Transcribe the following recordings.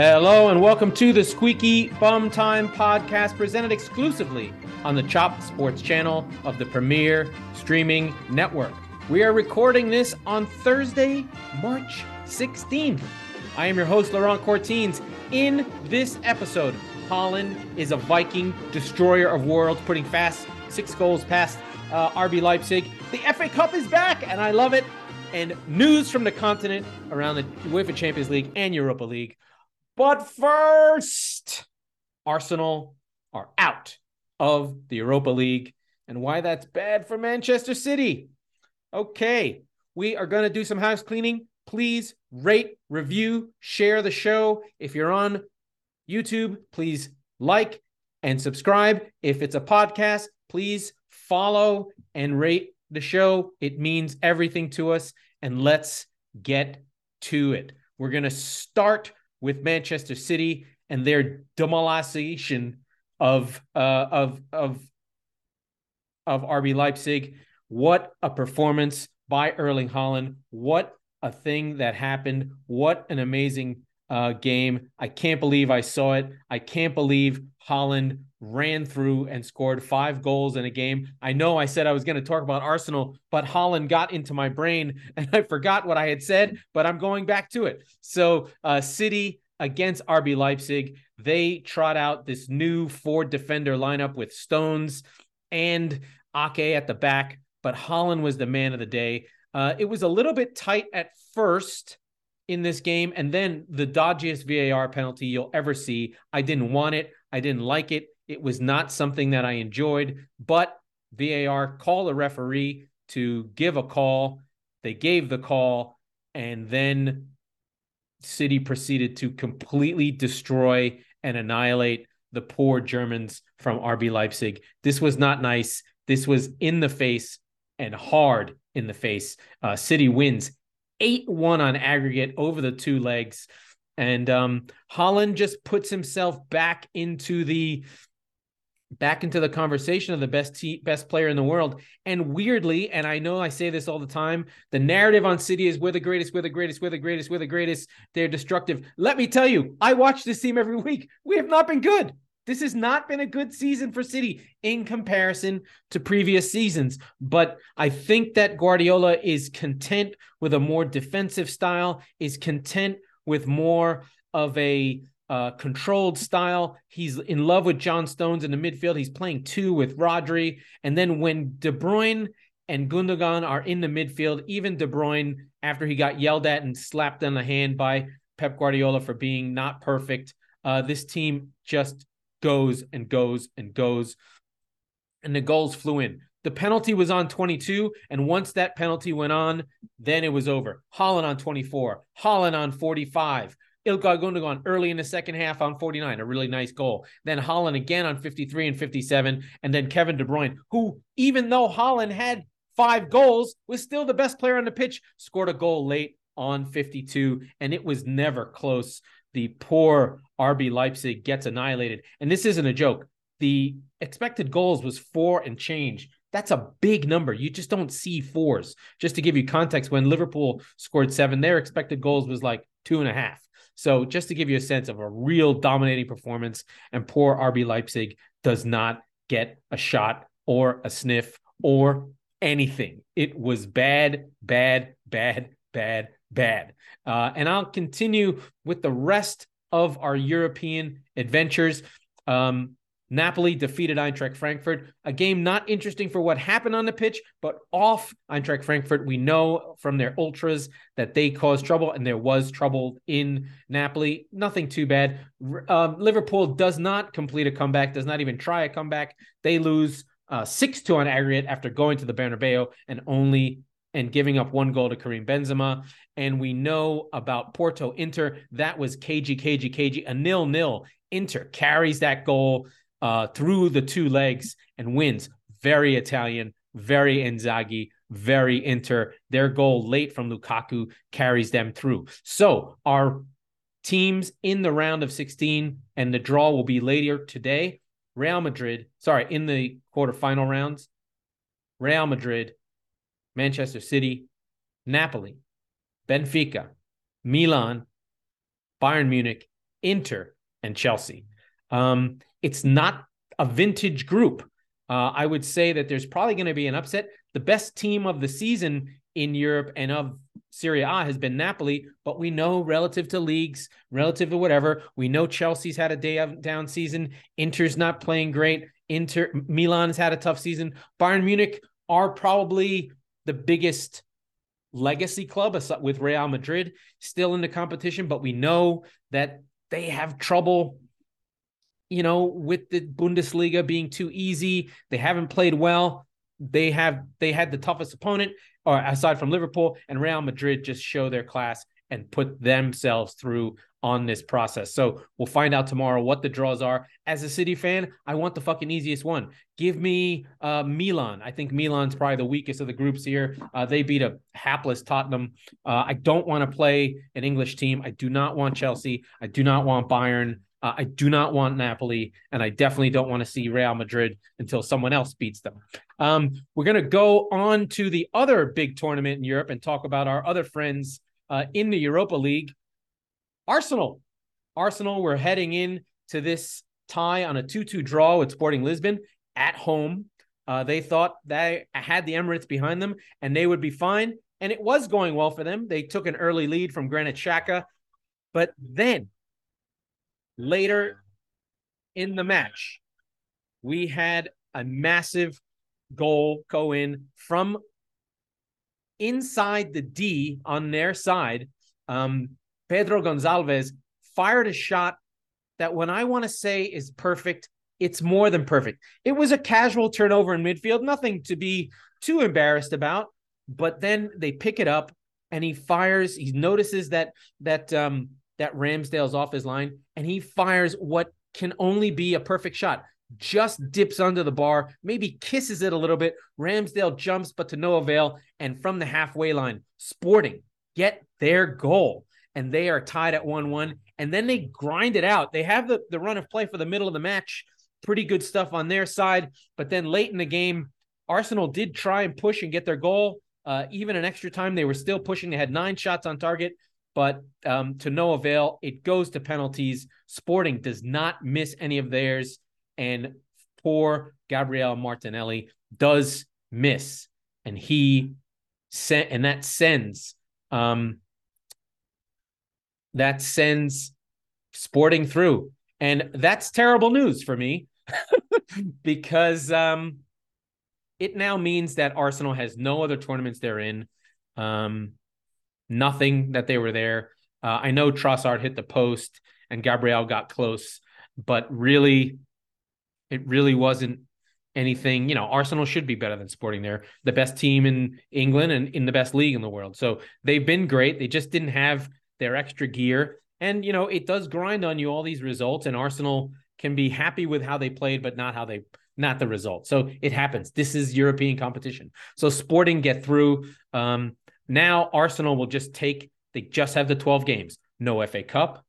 Hello and welcome to the Squeaky Bum Time podcast presented exclusively on the Chop Sports channel of the Premier Streaming Network. We are recording this on Thursday, March 16th. I am your host, Laurent Courtines. In this episode, Haaland is a Viking destroyer of worlds, putting fast six goals past uh, RB Leipzig. The FA Cup is back, and I love it. And news from the continent around the UEFA Champions League and Europa League. But first, Arsenal are out of the Europa League and why that's bad for Manchester City. Okay, we are going to do some house cleaning. Please rate, review, share the show. If you're on YouTube, please like and subscribe. If it's a podcast, please follow and rate the show. It means everything to us. And let's get to it. We're going to start with Manchester City and their demolition of uh, of of of RB Leipzig. What a performance by Erling Haaland! What a thing that happened! What an amazing uh, game! I can't believe I saw it. I can't believe Haaland ran through and scored five goals in a game. I know I said I was going to talk about Arsenal, but Haaland got into my brain and I forgot what I had said, but I'm going back to it. So, uh, City against RB Leipzig, they trot out this new four defender lineup with Stones and Ake at the back, but Haaland was the man of the day. Uh, it was a little bit tight at first in this game, and then the dodgiest VAR penalty you'll ever see. I didn't want it. I didn't like it. It was not something that I enjoyed, but VAR called a referee to give a call. They gave the call, and then City proceeded to completely destroy and annihilate the poor Germans from RB Leipzig. This was not nice. This was in the face and hard in the face. Uh, City wins 8 1 on aggregate over the two legs. And um, Haaland just puts himself back into the back into the conversation of the best te- best player in the world. And weirdly, and I know I say this all the time, the narrative on City is we're the greatest, we're the greatest, we're the greatest, we're the greatest. They're destructive. Let me tell you, I watch this team every week. We have not been good. This has not been a good season for City in comparison to previous seasons. But I think that Guardiola is content with a more defensive style, is content with more of a uh, controlled style. He's in love with John Stones in the midfield. He's playing two with Rodri. And then when De Bruyne and Gundogan are in the midfield, even De Bruyne, after he got yelled at and slapped on the hand by Pep Guardiola for being not perfect, uh, this team just goes and goes and goes. And the goals flew in. The penalty was on 22. And once that penalty went on, then it was over. Haaland on 24, Haaland on 45. Ilkay Gundogan early in the second half on 49, a really nice goal. Then Haaland again on 53 and 57. And then Kevin De Bruyne, who, even though Haaland had five goals, was still the best player on the pitch, scored a goal late on 52. And it was never close the poor RB Leipzig gets annihilated. And this isn't a joke. The expected goals was four and change. That's a big number. You just don't see fours. Just to give you context, when Liverpool scored seven, their expected goals was like two and a half. So just to give you a sense of a real dominating performance, and poor RB Leipzig does not get a shot or a sniff or anything. It was bad, bad, bad, bad, bad. Uh, and I'll continue with the rest of our European adventures. Um, Napoli defeated Eintracht Frankfurt, a game not interesting for what happened on the pitch, but off Eintracht Frankfurt. We know from their ultras that they caused trouble, and there was trouble in Napoli. Nothing too bad. Um, Liverpool does not complete a comeback, does not even try a comeback. They lose uh, 6 2 on aggregate after going to the Bernabeu and only and giving up one goal to Karim Benzema. And we know about Porto Inter. That was KG, KG, cagey. A nil nil. Inter carries that goal uh, through the two legs and wins. Very Italian, very Inzaghi, very Inter. Their goal late from Lukaku carries them through. So our teams in the round of 16 and the draw will be later today. Real Madrid, sorry, in the quarterfinal rounds, Real Madrid Manchester City, Napoli, Benfica, Milan, Bayern Munich, Inter, and Chelsea. Um, it's not a vintage group. Uh, I would say that there's probably going to be an upset. The best team of the season in Europe and of Serie A has been Napoli, but we know relative to leagues, relative to whatever, we know Chelsea's had a day down season. Inter's not playing great. Inter Milan has had a tough season. Bayern Munich are probably the biggest legacy club with Real Madrid still in the competition, but we know that they have trouble you know, with the Bundesliga being too easy, they haven't played well. They have they had the toughest opponent, or aside from Liverpool and Real Madrid, just show their class and put themselves through on this process. So we'll find out tomorrow what the draws are. As a City fan, I want the fucking easiest one. Give me uh, Milan. I think Milan's probably the weakest of the groups here. Uh, they beat a hapless Tottenham. Uh, I don't want to play an English team. I do not want Chelsea. I do not want Bayern. Uh, I do not want Napoli, and I definitely don't want to see Real Madrid until someone else beats them. Um, we're going to go on to the other big tournament in Europe and talk about our other friends uh, in the Europa League. Arsenal. Arsenal, we're heading in to this tie on a 2 2 draw with Sporting Lisbon at home. Uh, they thought they had the Emirates behind them and they would be fine. And it was going well for them. They took an early lead from Granit Xhaka. But then later in the match, we had a massive goal go in from inside the D on their side. Um, Pedro Gonzalez fired a shot that, when I want to say is perfect, it's more than perfect. It was a casual turnover in midfield, nothing to be too embarrassed about. But then they pick it up and he fires. He notices that that um, that Ramsdale's off his line and he fires what can only be a perfect shot. Just dips under the bar, maybe kisses it a little bit. Ramsdale jumps, but to no avail. And from the halfway line, Sporting get their goal. And they are tied at 1 1. And then they grind it out. They have the, the run of play for the middle of the match. Pretty good stuff on their side. But then late in the game, Arsenal did try and push and get their goal. Uh, even in extra time, they were still pushing. They had nine shots on target but um, to no avail. It goes to penalties. Sporting does not miss any of theirs, and poor Gabriel Martinelli does miss, and he sent, and that sends, um, that sends Sporting through, and that's terrible news for me because um, it now means that Arsenal has no other tournaments they're in. Um, nothing that they were there. Uh, I know Trossard hit the post and Gabriel got close, but really, it really wasn't anything. You know, Arsenal should be better than Sporting. They're the best team in England and in the best league in the world. So they've been great. They just didn't have their extra gear. And, you know, it does grind on you all these results, and Arsenal can be happy with how they played, but not how they not the result. So it happens. This is European competition. So Sporting get through. Um, now Arsenal will just take, they just have the 12 games. No FA Cup,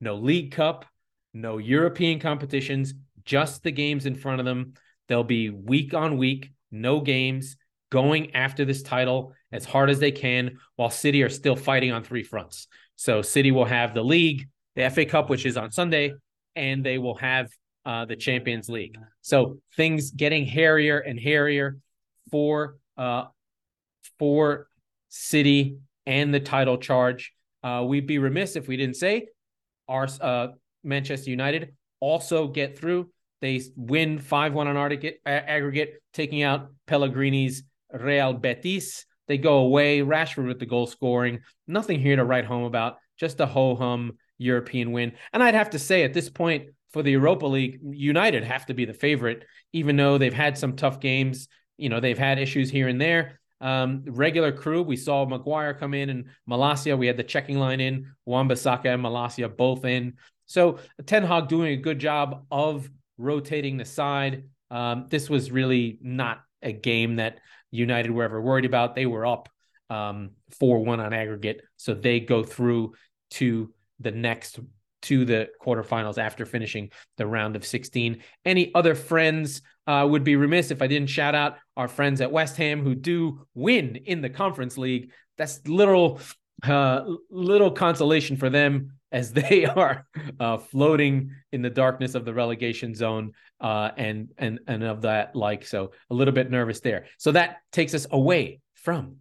no League Cup, no European competitions, just the games in front of them. They'll be week on week, no games, going after this title as hard as they can, while City are still fighting on three fronts. So City will have the league, the FA Cup, which is on Sunday, and they will have uh, the Champions League. So things getting hairier and hairier for uh, for City, and the title charge. Uh, we'd be remiss if we didn't say our uh, Manchester United also get through. They win 5 1 on aggregate, aggregate, taking out Pellegrini's Real Betis. They go away. Rashford with the goal scoring. Nothing here to write home about. Just a ho hum European win. And I'd have to say at this point for the Europa League, United have to be the favorite, even though they've had some tough games. You know, they've had issues here and there. Um, regular crew, we saw Maguire come in and Malacia. We had the checking line in, Wan-Bissaka and Malacia both in. So Ten Hag doing a good job of rotating the side. Um, this was really not a game that United were ever worried about. They were up um, 4 1 on aggregate. So they go through to the next to the quarterfinals after finishing the round of 16. Any other friends uh, would be remiss if I didn't shout out our friends at West Ham who do win in the Conference League. That's little uh, little consolation for them. as they are uh, floating in the darkness of the relegation zone uh, and and and of that like. So a little bit nervous there. So that takes us away from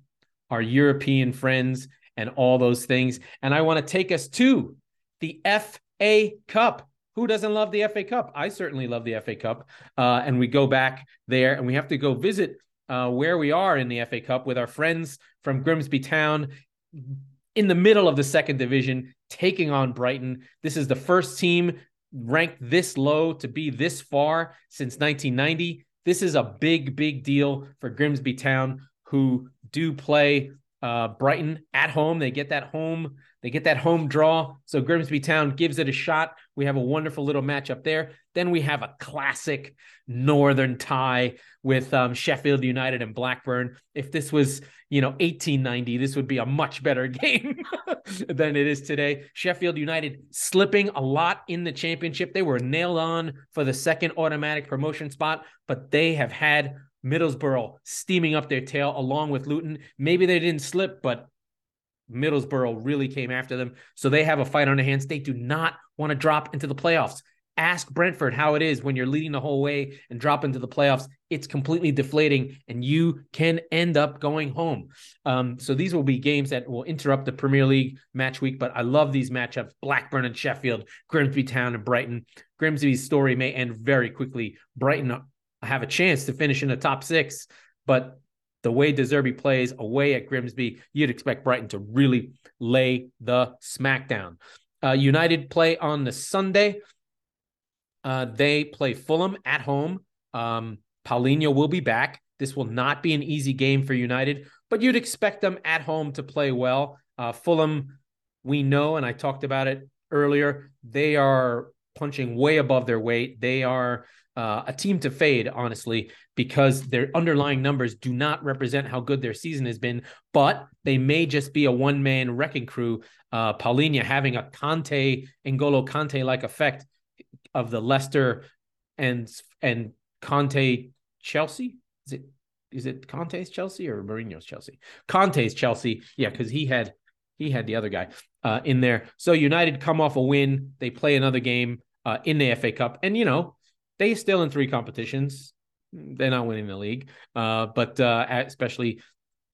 our European friends and all those things. And I want to take us to the FA Cup. Who doesn't love the FA Cup? I certainly love the FA Cup. Uh, and we go back there and we have to go visit uh, where we are in the FA Cup with our friends from Grimsby Town in the middle of the second division, taking on Brighton. This is the first team ranked this low to be this far since 1990. This is a big, big deal for Grimsby Town, who do play uh, Brighton at home. They get that home, they get that home draw. So Grimsby Town gives it a shot. We have a wonderful little matchup there. Then we have a classic northern tie with um, Sheffield United and Blackburn. If this was, you know, 1890, this would be a much better game than it is today. Sheffield United slipping a lot in the championship. They were nailed on for the second automatic promotion spot, but they have had Middlesbrough steaming up their tail along with Luton. Maybe they didn't slip, but Middlesbrough really came after them. So they have a fight on their hands. They do not want to drop into the playoffs. Ask Brentford how it is when you're leading the whole way and drop into the playoffs. It's completely deflating, and you can end up going home. Um, so these will be games that will interrupt the Premier League match week. But I love these matchups: Blackburn and Sheffield, Grimsby Town and Brighton. Grimsby's story may end very quickly. Brighton have a chance to finish in the top six. But the way De Zerbi plays away at Grimsby, you'd expect Brighton to really lay the smackdown. Uh, United play on the Sunday. Uh, they play Fulham at home. Um, Palhinha will be back. This will not be an easy game for United, but you'd expect them at home to play well. Uh, Fulham, we know, and I talked about it earlier, they are punching way above their weight. They are uh, a team to fade, honestly, because their underlying numbers do not represent how good their season has been, but they may just be a one man wrecking crew. Uh, Palhinha having a Conte, N'Golo Kanté like effect of the Leicester and and Conte Chelsea. Is it is it Conte's Chelsea or Mourinho's Chelsea? Conte's Chelsea, yeah, because he had he had the other guy uh, in there. So United come off a win. They play another game uh, in the FA Cup, and you know they still in three competitions. They're not winning the league, uh, but uh, especially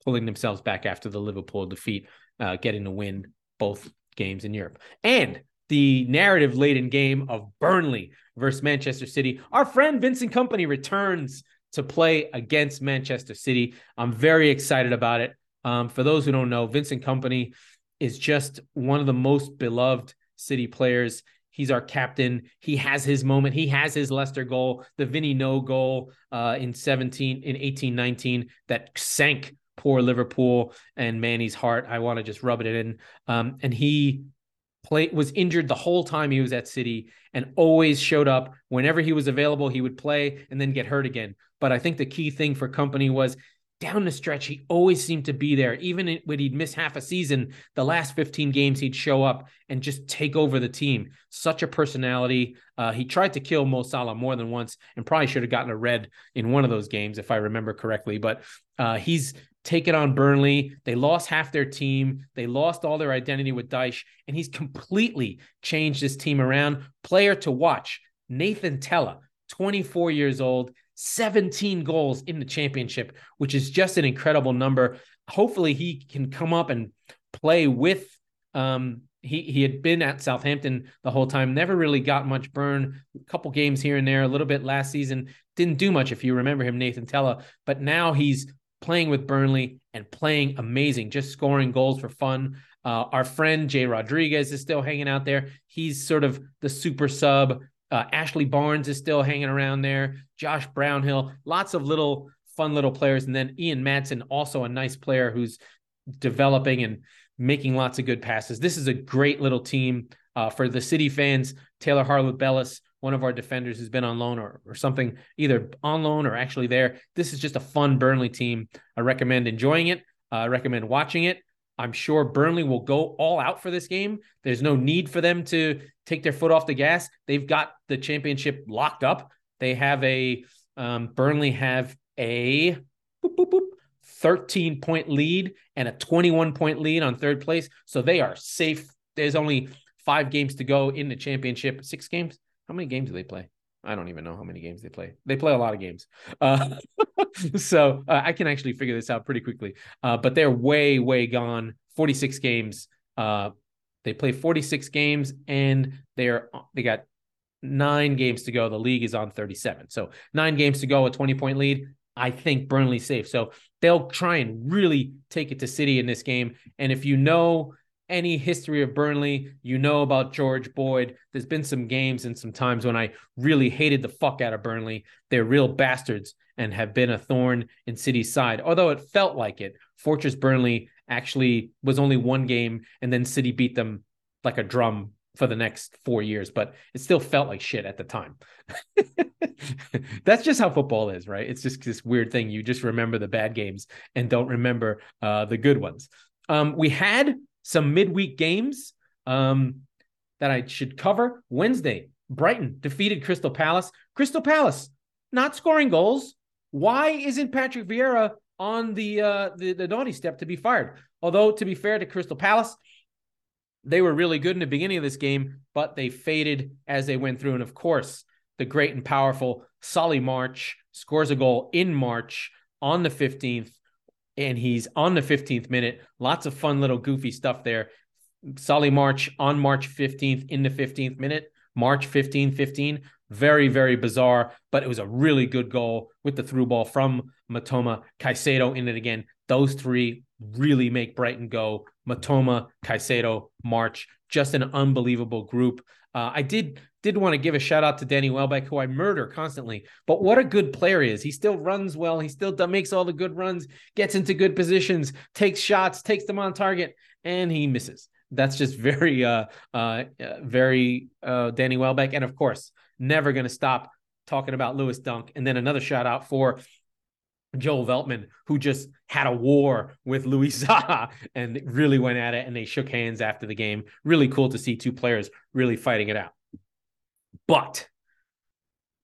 pulling themselves back after the Liverpool defeat, uh, getting to win both games in Europe. And the narrative laden game of Burnley versus Manchester City. Our friend Vincent Kompany returns to play against Manchester City. I'm very excited about it. Um, for those who don't know, Vincent Kompany is just one of the most beloved City players. He's our captain. He has his moment. He has his Leicester goal, the Vinny no goal uh, in 17, in 18, 19 that sank poor Liverpool and Manny's heart. I want to just rub it in. Um, and he played was injured the whole time he was at City and always showed up whenever he was available. He would play and then get hurt again. But I think the key thing for Kompany was down the stretch, he always seemed to be there. Even when he'd miss half a season, the last 15 games, he'd show up and just take over the team. Such a personality. Uh, he tried to kill Mo Salah more than once and probably should have gotten a red in one of those games, if I remember correctly. But uh, he's taken on Burnley. They lost half their team. They lost all their identity with Dyche, and he's completely changed his team around. Player to watch Nathan Tella, 24 years old 17 goals in the championship, which is just an incredible number. Hopefully, he can come up and play with. Um, he he had been at Southampton the whole time, never really got much burn. A couple games here and there, a little bit last season, didn't do much if you remember him, Nathan Tella. But now he's playing with Burnley and playing amazing, just scoring goals for fun. Uh, our friend Jay Rodriguez is still hanging out there. He's sort of the super sub uh, Ashley Barnes is still hanging around there. Josh Brownhill, lots of little fun little players. And then Ian Maatsen, also a nice player who's developing and making lots of good passes. This is a great little team uh, for the City fans. Taylor Harwood-Bellis, one of our defenders who's been on loan or, or something, either on loan or actually there. This is just a fun Burnley team. I recommend enjoying it. Uh, I recommend watching it. I'm sure Burnley will go all out for this game. There's no need for them to take their foot off the gas. They've got the championship locked up. They have a um, Burnley have a boop, boop, boop, 13 point lead and a 21 point lead on third place. So they are safe. There's only five games to go in the championship. Six games. How many games do they play? I don't even know how many games they play. They play a lot of games. Uh, so uh, I can actually figure this out pretty quickly. Uh, but they're way, way gone. 46 games. Uh, they play 46 games and they're they got nine games to go. The league is on 37. So nine games to go, a 20 point lead. I think Burnley safe. So they'll try and really take it to City in this game. And if you know any history of Burnley, you know about George Boyd. There's been some games and some times when I really hated the fuck out of Burnley. They're real bastards and have been a thorn in City's side. Although it felt like it. Fortress Burnley actually was only one game and then City beat them like a drum for the next four years, but it still felt like shit at the time. That's just how football is, right? It's just this weird thing. You just remember the bad games and don't remember uh, the good ones. Um, we had some midweek games um, that I should cover. Wednesday, Brighton defeated Crystal Palace. Crystal Palace not scoring goals. Why isn't Patrick Vieira on the uh, the, the naughty step to be fired? Although to be fair to Crystal Palace, they were really good in the beginning of this game, but they faded as they went through. And of course, the great and powerful Solly March scores a goal in March on the 15th, and he's on the 15th minute. Lots of fun little goofy stuff there. Solly March on March 15th in the 15th minute, March 15 15. Very, very bizarre, but it was a really good goal with the through ball from Mitoma, Caicedo in it again. Those three really make Brighton go. Mitoma, Caicedo, March, just an unbelievable group. Uh, I did did want to give a shout out to Danny Welbeck, who I murder constantly, but what a good player he is. He still runs well. He still makes all the good runs, gets into good positions, takes shots, takes them on target, and he misses. That's just very, uh, uh, very uh, Danny Welbeck, and of course, never going to stop talking about Lewis Dunk. And then another shout out for Joel Veltman, who just had a war with Louis Zaha and really went at it, and they shook hands after the game. Really cool to see two players really fighting it out. But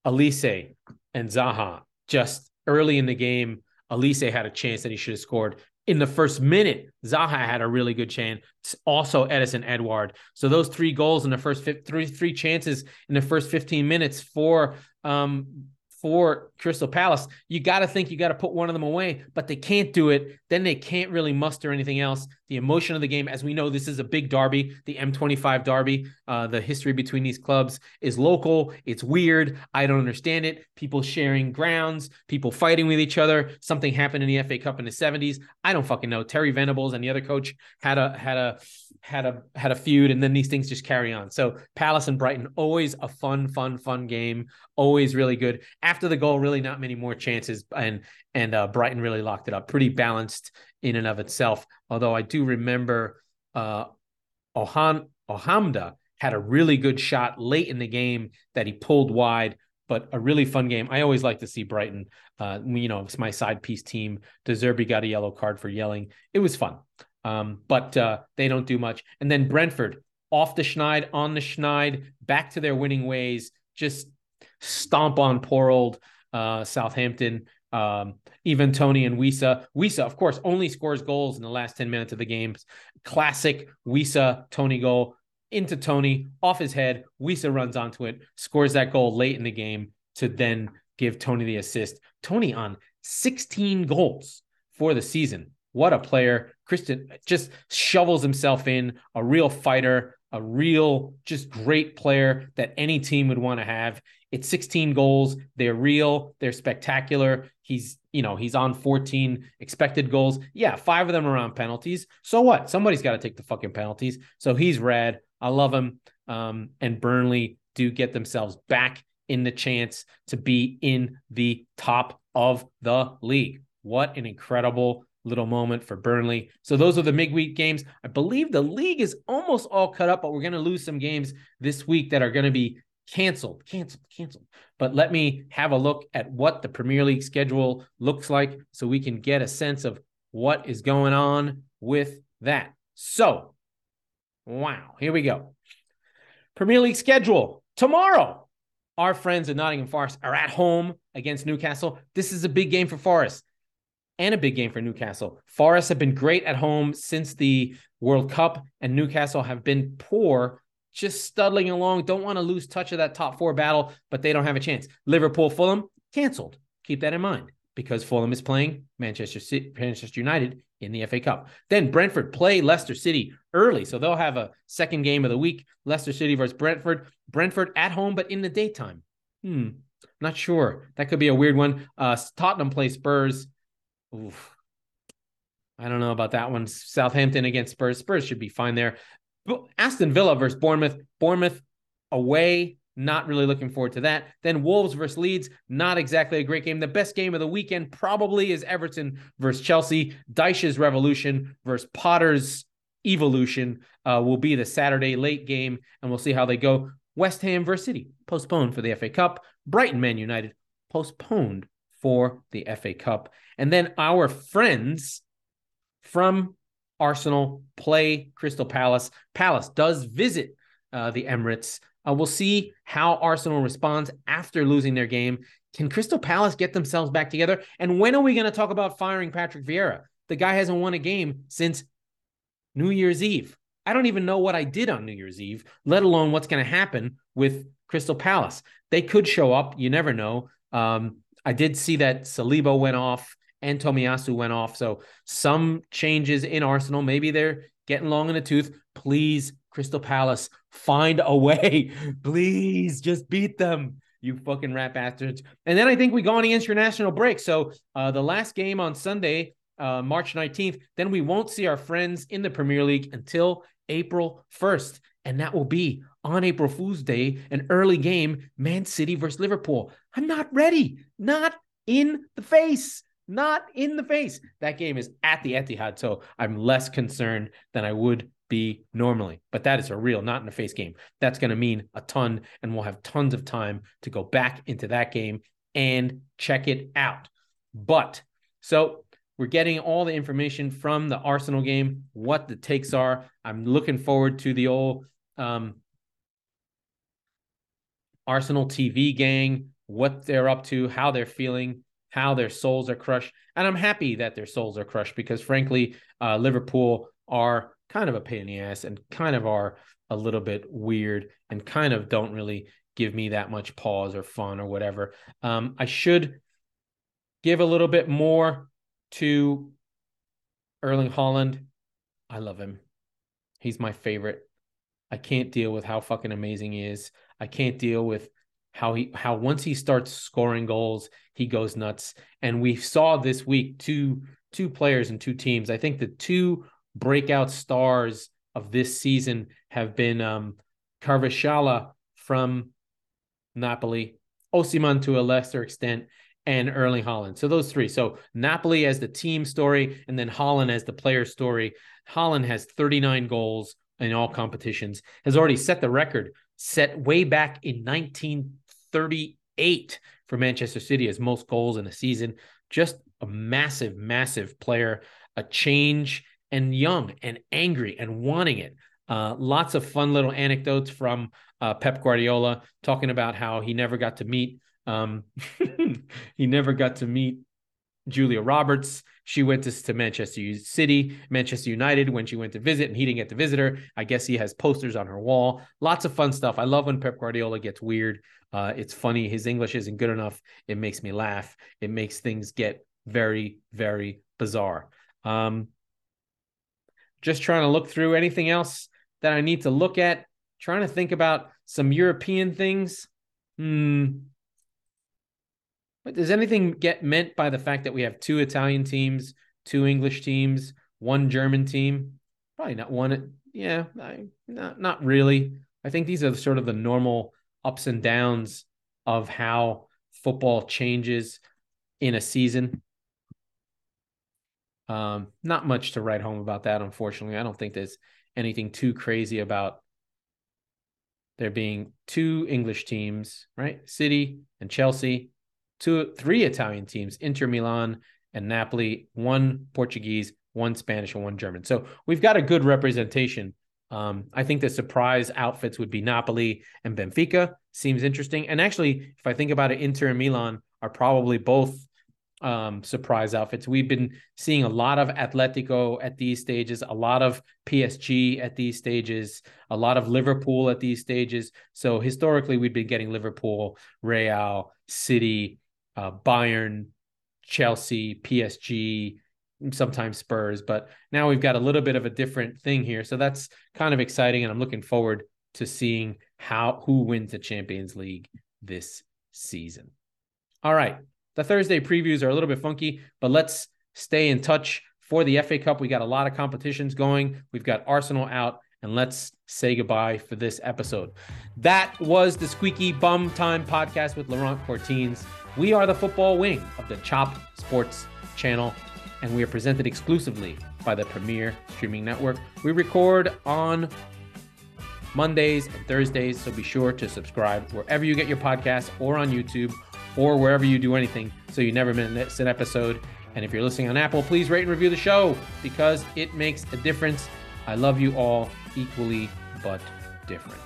Olise and Zaha, just early in the game, Olise had a chance that he should have scored. In the first minute, Zaha had a really good chance. Also, Edison Edouard. So those three goals in the first three three chances in the first 15 minutes for um, for Crystal Palace, you got to think you got to put one of them away, but they can't do it. Then they can't really muster anything else. The emotion of the game, as we know, this is a big derby, the M25 derby. Uh, the history between these clubs is local. It's weird. I don't understand it. People sharing grounds, people fighting with each other. Something happened in the FA Cup in the 70s. I don't fucking know. Terry Venables and the other coach had a had a had a had a feud, and then these things just carry on. So Palace and Brighton, always a fun, fun, fun game. Always really good. After the goal, really not many more chances, and and uh, Brighton really locked it up. Pretty balanced in and of itself. Although I do remember uh, Ohan Ohamda had a really good shot late in the game that he pulled wide. But a really fun game. I always like to see Brighton. Uh, you know, it's my side piece team. De Zerbi got a yellow card for yelling. It was fun. Um, but uh, they don't do much. And then Brentford off the Schneid, on the Schneid, back to their winning ways, just stomp on poor old uh, Southampton. Um, even Toney and Wissa. Wissa, of course, only scores goals in the last 10 minutes of the game. Classic Wissa Toney goal into Toney, off his head. Wissa runs onto it, scores that goal late in the game to then give Toney the assist. Toney on 16 goals for the season. What a player. Christian just shovels himself in, a real fighter, a real just great player that any team would want to have. It's 16 goals. They're real. They're spectacular. He's, you know, he's on 14 expected goals. Yeah, five of them are on penalties. So what? Somebody's got to take the fucking penalties. So he's red. I love him. Um, and Burnley do get themselves back in the chance to be in the top of the league. What an incredible little moment for Burnley. So those are the midweek games. I believe the league is almost all cut up, but we're going to lose some games this week that are going to be canceled, canceled, canceled. But let me have a look at what the Premier League schedule looks like so we can get a sense of what is going on with that. So, wow, here we go. Premier League schedule tomorrow. Our friends at Nottingham Forest are at home against Newcastle. This is a big game for Forest and a big game for Newcastle. Forest have been great at home since the World Cup, and Newcastle have been poor just studdling along, don't want to lose touch of that top four battle, but they don't have a chance. Liverpool, Fulham, canceled. Keep that in mind because Fulham is playing Manchester City, Manchester United in the FA Cup. Then Brentford play Leicester City early, so they'll have a second game of the week. Leicester City versus Brentford. Brentford at home, but in the daytime. Hmm, not sure. That could be a weird one. Uh, Tottenham play Spurs. Oof. I don't know about that one. Southampton against Spurs. Spurs should be fine there. Aston Villa versus Bournemouth. Bournemouth away. Not really looking forward to that. Then Wolves versus Leeds. Not exactly a great game. The best game of the weekend probably is Everton versus Chelsea. Dyche's Revolution versus Potter's Evolution uh, will be the Saturday late game, and we'll see how they go. West Ham versus City postponed for the FA Cup. Brighton Man United postponed for the FA Cup. And then our friends from Arsenal play Crystal Palace. Palace does visit uh, the Emirates. Uh, we'll see how Arsenal responds after losing their game. Can Crystal Palace get themselves back together? And when are we going to talk about firing Patrick Vieira? The guy hasn't won a game since New Year's Eve. I don't even know what I did on New Year's Eve, let alone what's going to happen with Crystal Palace. They could show up. You never know. Um, I did see that Saliba went off and Tomiyasu went off. So some changes in Arsenal. Maybe they're getting long in the tooth. Please, Crystal Palace, find a way. Please just beat them. You fucking rat bastards. And then I think we go on the international break. So uh, the last game on Sunday, uh, March 19th, then we won't see our friends in the Premier League until April 1st. And that will be on April Fool's Day, an early game, Man City versus Liverpool. I'm not ready. Not in the face not in the face. That game is at the Etihad, so I'm less concerned than I would be normally. But that is a real not in the face game. That's going to mean a ton, and we'll have tons of time to go back into that game and check it out. But so we're getting all the information from the Arsenal game, what the takes are. I'm looking forward to the old um, Arsenal TV gang, what they're up to, how they're feeling how their souls are crushed. And I'm happy that their souls are crushed because, frankly, uh, Liverpool are kind of a pain in the ass and kind of are a little bit weird and kind of don't really give me that much pause or fun or whatever. Um, I should give a little bit more to Erling Haaland. I love him. He's my favorite. I can't deal with how fucking amazing he is. I can't deal with how he how once he starts scoring goals, he goes nuts. And we saw this week two two players and two teams. I think the two breakout stars of this season have been um Kvaratskhelia from Napoli, Osimhen to a lesser extent, and Erling Haaland. So those three. So Napoli as the team story, and then Haaland as the player story. Haaland has 39 goals in all competitions, has already set the record set way back in 19 38 for Manchester City as most goals in a season. Just a massive, massive player, a change and young and angry and wanting it. Uh, lots of fun little anecdotes from uh, Pep Guardiola talking about how he never got to meet um, he never got to meet Julia Roberts. She went to, to Manchester City, Manchester United when she went to visit, and he didn't get to visit her. I guess he has posters on her wall. Lots of fun stuff. I love when Pep Guardiola gets weird. Uh, it's funny. His English isn't good enough. It makes me laugh. It makes things get very, very bizarre. Um, just trying to look through anything else that I need to look at. Trying to think about some European things. Hmm. But does anything get meant by the fact that we have two Italian teams, two English teams, one German team? Probably not one. Yeah, I, not not really. I think these are sort of the normal ups and downs of how football changes in a season. Um, not much to write home about that, unfortunately. I don't think there's anything too crazy about there being two English teams, right? City and Chelsea, two, three Italian teams, Inter Milan and Napoli, one Portuguese, one Spanish, and one German. So we've got a good representation. Um, I think the surprise outfits would be Napoli and Benfica. Seems interesting. And actually, if I think about it, Inter and Milan are probably both um, surprise outfits. We've been seeing a lot of Atletico at these stages, a lot of PSG at these stages, a lot of Liverpool at these stages. So historically, we've been getting Liverpool, Real, City, uh, Bayern, Chelsea, PSG, sometimes Spurs. But now we've got a little bit of a different thing here. So that's kind of exciting. And I'm looking forward to seeing how who wins the Champions League this season. All right. The Thursday previews are a little bit funky, but let's stay in touch for the FA Cup. We got a lot of competitions going. We've got Arsenal out, and let's say goodbye for this episode. That was the Squeaky Bum Time podcast with Laurent Courtines. We are the football wing of the Chop Sports channel, and we are presented exclusively by the Premier Streaming Network. We record on Mondays and Thursdays, so be sure to subscribe wherever you get your podcasts or on YouTube or wherever you do anything so you never miss an episode. And if you're listening on Apple, please rate and review the show because it makes a difference. I love you all equally but different.